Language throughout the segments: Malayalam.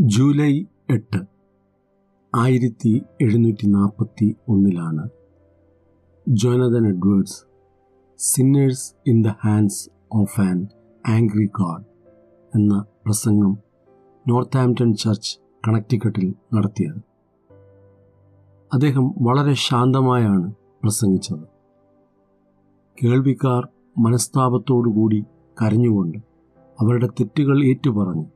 ജൂലൈ എട്ട് ആയിരത്തി എഴുന്നൂറ്റി നാൽപ്പത്തി ഒന്നിലാണ് Jonathan Edwards sinners in the hands of an angry God എന്ന പ്രസംഗം നോർത്ത് ആംപ്റ്റൺ ചർച്ച് കണക്റ്റിക്കട്ടിൽ നടത്തിയത്. അദ്ദേഹം വളരെ ശാന്തമായാണ് പ്രസംഗിച്ചത്. കേൾവിക്കാർ മനസ്താപത്തോടുകൂടി കരഞ്ഞുകൊണ്ട് അവരുടെ തെറ്റുകൾ ഏറ്റുപറഞ്ഞ്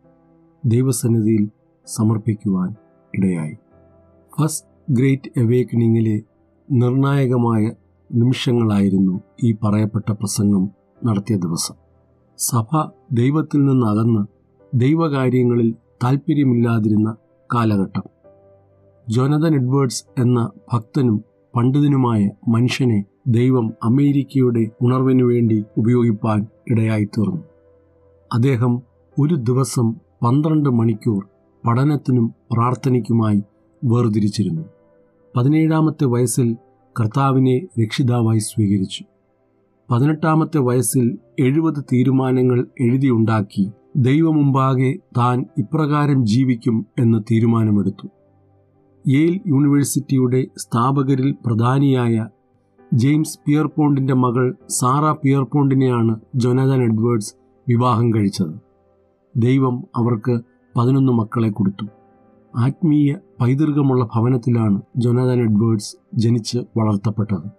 ദൈവസന്നിധിയിൽ സമർപ്പിക്കുവാൻ ഇടയായി. ഫസ്റ്റ് ഗ്രേറ്റ് അവേക്കനിങ്ങിലെ നിർണായകമായ നിമിഷങ്ങളായിരുന്നു ഈ പറയപ്പെട്ട പ്രസംഗം നടത്തിയ ദിവസം. സഭ ദൈവത്തിൽ നിന്ന് അകന്ന് ദൈവകാര്യങ്ങളിൽ താൽപ്പര്യമില്ലാതിരുന്ന കാലഘട്ടം. ജോനതൻ എഡ്വേർഡ്സ് എന്ന ഭക്തനും പണ്ഡിതനുമായ മനുഷ്യനെ ദൈവം അമേരിക്കയുടെ ഉണർവിനു വേണ്ടി ഉപയോഗിപ്പാൻ ഇടയായിത്തീർന്നു. അദ്ദേഹം ഒരു ദിവസം പന്ത്രണ്ട് മണിക്കൂർ പഠനത്തിനും പ്രാർത്ഥനയ്ക്കുമായി വേർതിരിച്ചിരുന്നു. പതിനേഴാമത്തെ വയസ്സിൽ കർത്താവിനെ രക്ഷിതാവായി സ്വീകരിച്ചു. പതിനെട്ടാമത്തെ വയസ്സിൽ എഴുപത് തീരുമാനങ്ങൾ എഴുതിയുണ്ടാക്കി ദൈവമുമ്പാകെ താൻ ഇപ്രകാരം ജീവിക്കും എന്ന് തീരുമാനമെടുത്തു. യേൽ യൂണിവേഴ്സിറ്റിയുടെ സ്ഥാപകരിൽ പ്രധാനിയായ ജെയിംസ് പിയർപോണ്ടിന്റെ മകൾ സാറ പിയർപോണ്ടിനെയാണ് ജൊനാഥൻ എഡ്വേർഡ്സ് വിവാഹം കഴിച്ചത്. ദൈവം അവർക്ക് പതിനൊന്ന് മക്കളെ കൊടുത്തു. ആത്മീയ പൈതൃകമുള്ള ഭവനത്തിലാണ് ജോനാഥൻ എഡ്വേർഡ്സ് ജനിച്ച് വളർത്തപ്പെട്ടത്.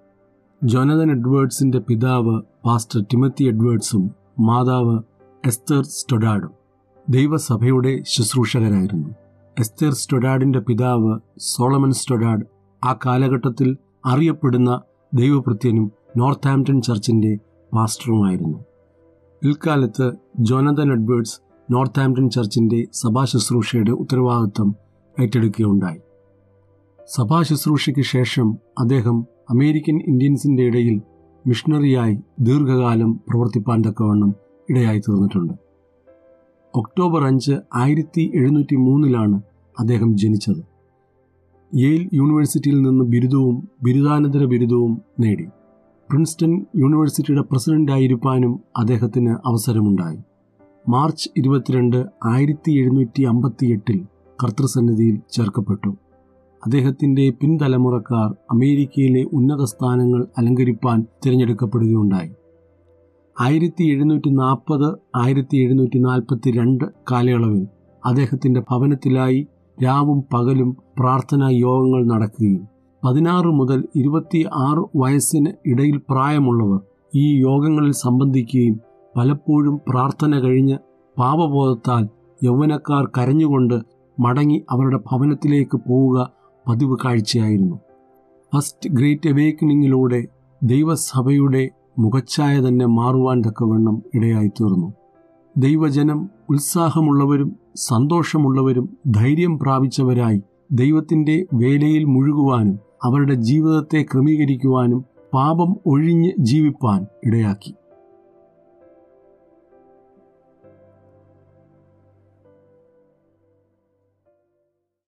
ജോനാഥൻ എഡ്വേർഡ്സിന്റെ പിതാവ് പാസ്റ്റർ ടിമത്തി എഡ്വേർഡ്സും മാതാവ് എസ്തർ സ്റ്റൊഡാഡും ദൈവസഭയുടെ ശുശ്രൂഷകരായിരുന്നു. എസ്തർ സ്റ്റൊഡാഡിന്റെ പിതാവ് സോളമൻ സ്റ്റൊഡാഡ് ആ കാലഘട്ടത്തിൽ അറിയപ്പെടുന്ന ദൈവഭൃത്യനും നോർത്ത് ആംപ്റ്റൺ ചർച്ചിന്റെ പാസ്റ്ററുമായിരുന്നു. ഇൽക്കാലത്ത് ജോനാഥൻ എഡ്വേർഡ്സ് നോർത്ത് ആംപ്ടൺ ചർച്ചിന്റെ സഭാ ശുശ്രൂഷയുടെ ഉത്തരവാദിത്വം ഏറ്റെടുക്കുകയുണ്ടായി. സഭാ ശുശ്രൂഷയ്ക്ക് ശേഷം അദ്ദേഹം അമേരിക്കൻ ഇന്ത്യൻസിന്റെ ഇടയിൽ മിഷണറിയായി ദീർഘകാലം പ്രവർത്തിപ്പാൻ തക്കവണ്ണം ഇടയായി തീർന്നിട്ടുണ്ട്. ഒക്ടോബർ അഞ്ച് ആയിരത്തി എഴുന്നൂറ്റി മൂന്നിലാണ് അദ്ദേഹം ജനിച്ചത്. യെയിൽ യൂണിവേഴ്സിറ്റിയിൽ നിന്ന് ബിരുദവും ബിരുദാനന്തര ബിരുദവും നേടി. പ്രിൻസ്റ്റൺ യൂണിവേഴ്സിറ്റിയുടെ പ്രസിഡന്റായിരിക്കാനും അദ്ദേഹത്തിന് അവസരമുണ്ടായി. മാർച്ച് ഇരുപത്തിരണ്ട് ആയിരത്തി എഴുന്നൂറ്റി അമ്പത്തി എട്ടിൽ കർത്തൃസന്നിധിയിൽ ചേർക്കപ്പെട്ടു. അദ്ദേഹത്തിന്റെ പിൻതലമുറക്കാർ അമേരിക്കയിലെ ഉന്നത സ്ഥാനങ്ങൾ അലങ്കരിപ്പാൻ തിരഞ്ഞെടുക്കപ്പെടുകയുണ്ടായി. ആയിരത്തി എഴുന്നൂറ്റി നാൽപ്പത് ആയിരത്തി എഴുന്നൂറ്റി നാൽപ്പത്തി രണ്ട് കാലയളവിൽ അദ്ദേഹത്തിന്റെ ഭവനത്തിലായി രാവും പകലും പ്രാർത്ഥനാ യോഗങ്ങൾ നടക്കുകയും പതിനാറ് മുതൽ ഇരുപത്തി ആറ് വയസ്സിന് ഇടയിൽ പ്രായമുള്ളവർ ഈ യോഗങ്ങളിൽ സംബന്ധിക്കുകയും പലപ്പോഴും പ്രാർത്ഥന കഴിഞ്ഞ് പാപബോധത്താൽ യൗവനക്കാർ കരഞ്ഞുകൊണ്ട് മടങ്ങി അവരുടെ ഭവനത്തിലേക്ക് പോവുക പതിവ് കാഴ്ചയായിരുന്നു. ഫസ്റ്റ് ഗ്രേറ്റ് അവേക്കനിങ്ങിലൂടെ ദൈവസഭയുടെ മുഖച്ഛായ തന്നെ മാറുവാൻ തക്കവണ്ണം ഇടയായിത്തീർന്നു. ദൈവജനം ഉത്സാഹമുള്ളവരും സന്തോഷമുള്ളവരും ധൈര്യം പ്രാപിച്ചവരായി ദൈവത്തിന്റെ വേലയിൽ മുഴുകുവാനും അവരുടെ ജീവിതത്തെ ക്രമീകരിക്കുവാനും പാപം ഒഴിഞ്ഞ് ജീവിപ്പാൻ ഇടയാക്കി.